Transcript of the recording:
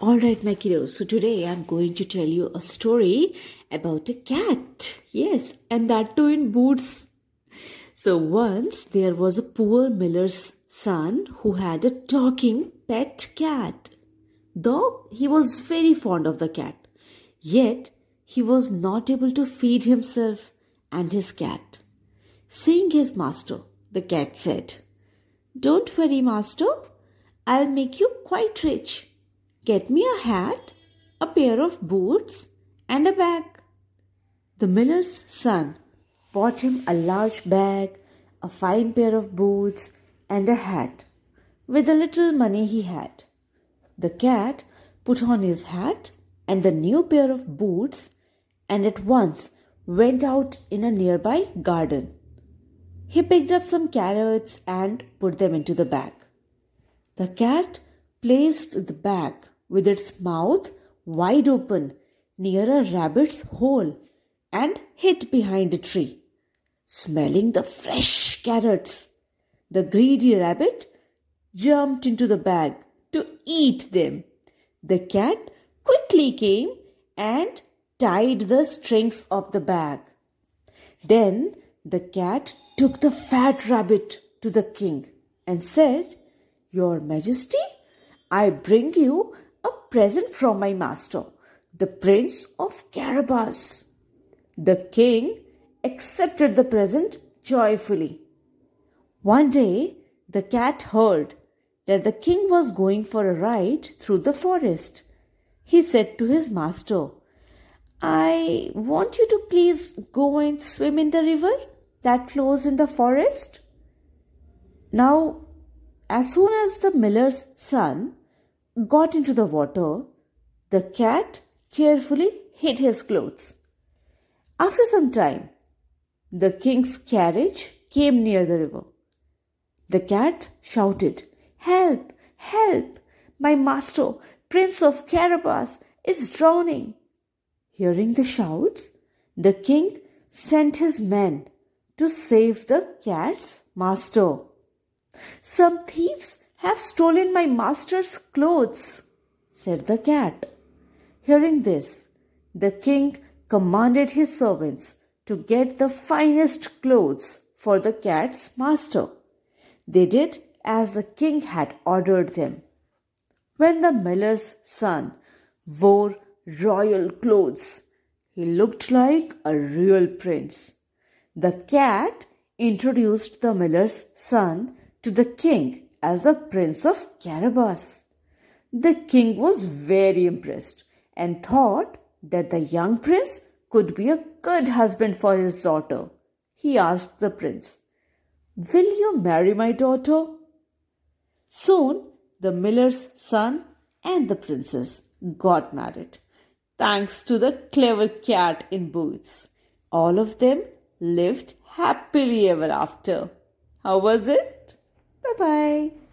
All right, my kiddos. So today I'm going to tell you a story about a cat. Yes, and that too in boots. So once there was a poor miller's son who had a talking pet cat. Though he was very fond of the cat, yet he was not able to feed himself and his cat. Seeing his master, the cat said, Don't worry, master. I'll make you quite rich. Get me a hat, a pair of boots, and a bag. The miller's son bought him a large bag, a fine pair of boots, and a hat with the little money he had. The cat put on his hat and the new pair of boots and at once went out in a nearby garden. He picked up some carrots and put them into the bag. The cat placed the bag with its mouth wide open near a rabbit's hole and hid behind a tree. Smelling the fresh carrots, the greedy rabbit jumped into the bag to eat them. The cat quickly came and tied the strings of the bag. Then the cat took the fat rabbit to the king and said, your Majesty, I bring you present from my master, the Prince of Carabas. The king accepted the present joyfully. One day, the cat heard that the king was going for a ride through the forest. He said to his master, I want you to please go and swim in the river that flows in the forest. Now, as soon as the miller's son got into the water, the cat carefully hid his clothes. After some time, the king's carriage came near the river. The cat shouted, Help! Help! My master, Prince of Carabas, is drowning. Hearing the shouts, the king sent his men to save the cat's master. Some thieves have stolen my master's clothes, said the cat. Hearing this, the king commanded his servants to get the finest clothes for the cat's master. They did as the king had ordered them. When the miller's son wore royal clothes, he looked like a real prince. The cat introduced the miller's son to the king as the Prince of Carabas. The king was very impressed and thought that the young prince could be a good husband for his daughter. He asked the prince, Will you marry my daughter? Soon the miller's son and the princess got married, thanks to the clever cat in boots. All of them lived happily ever after. How was it? Bye bye.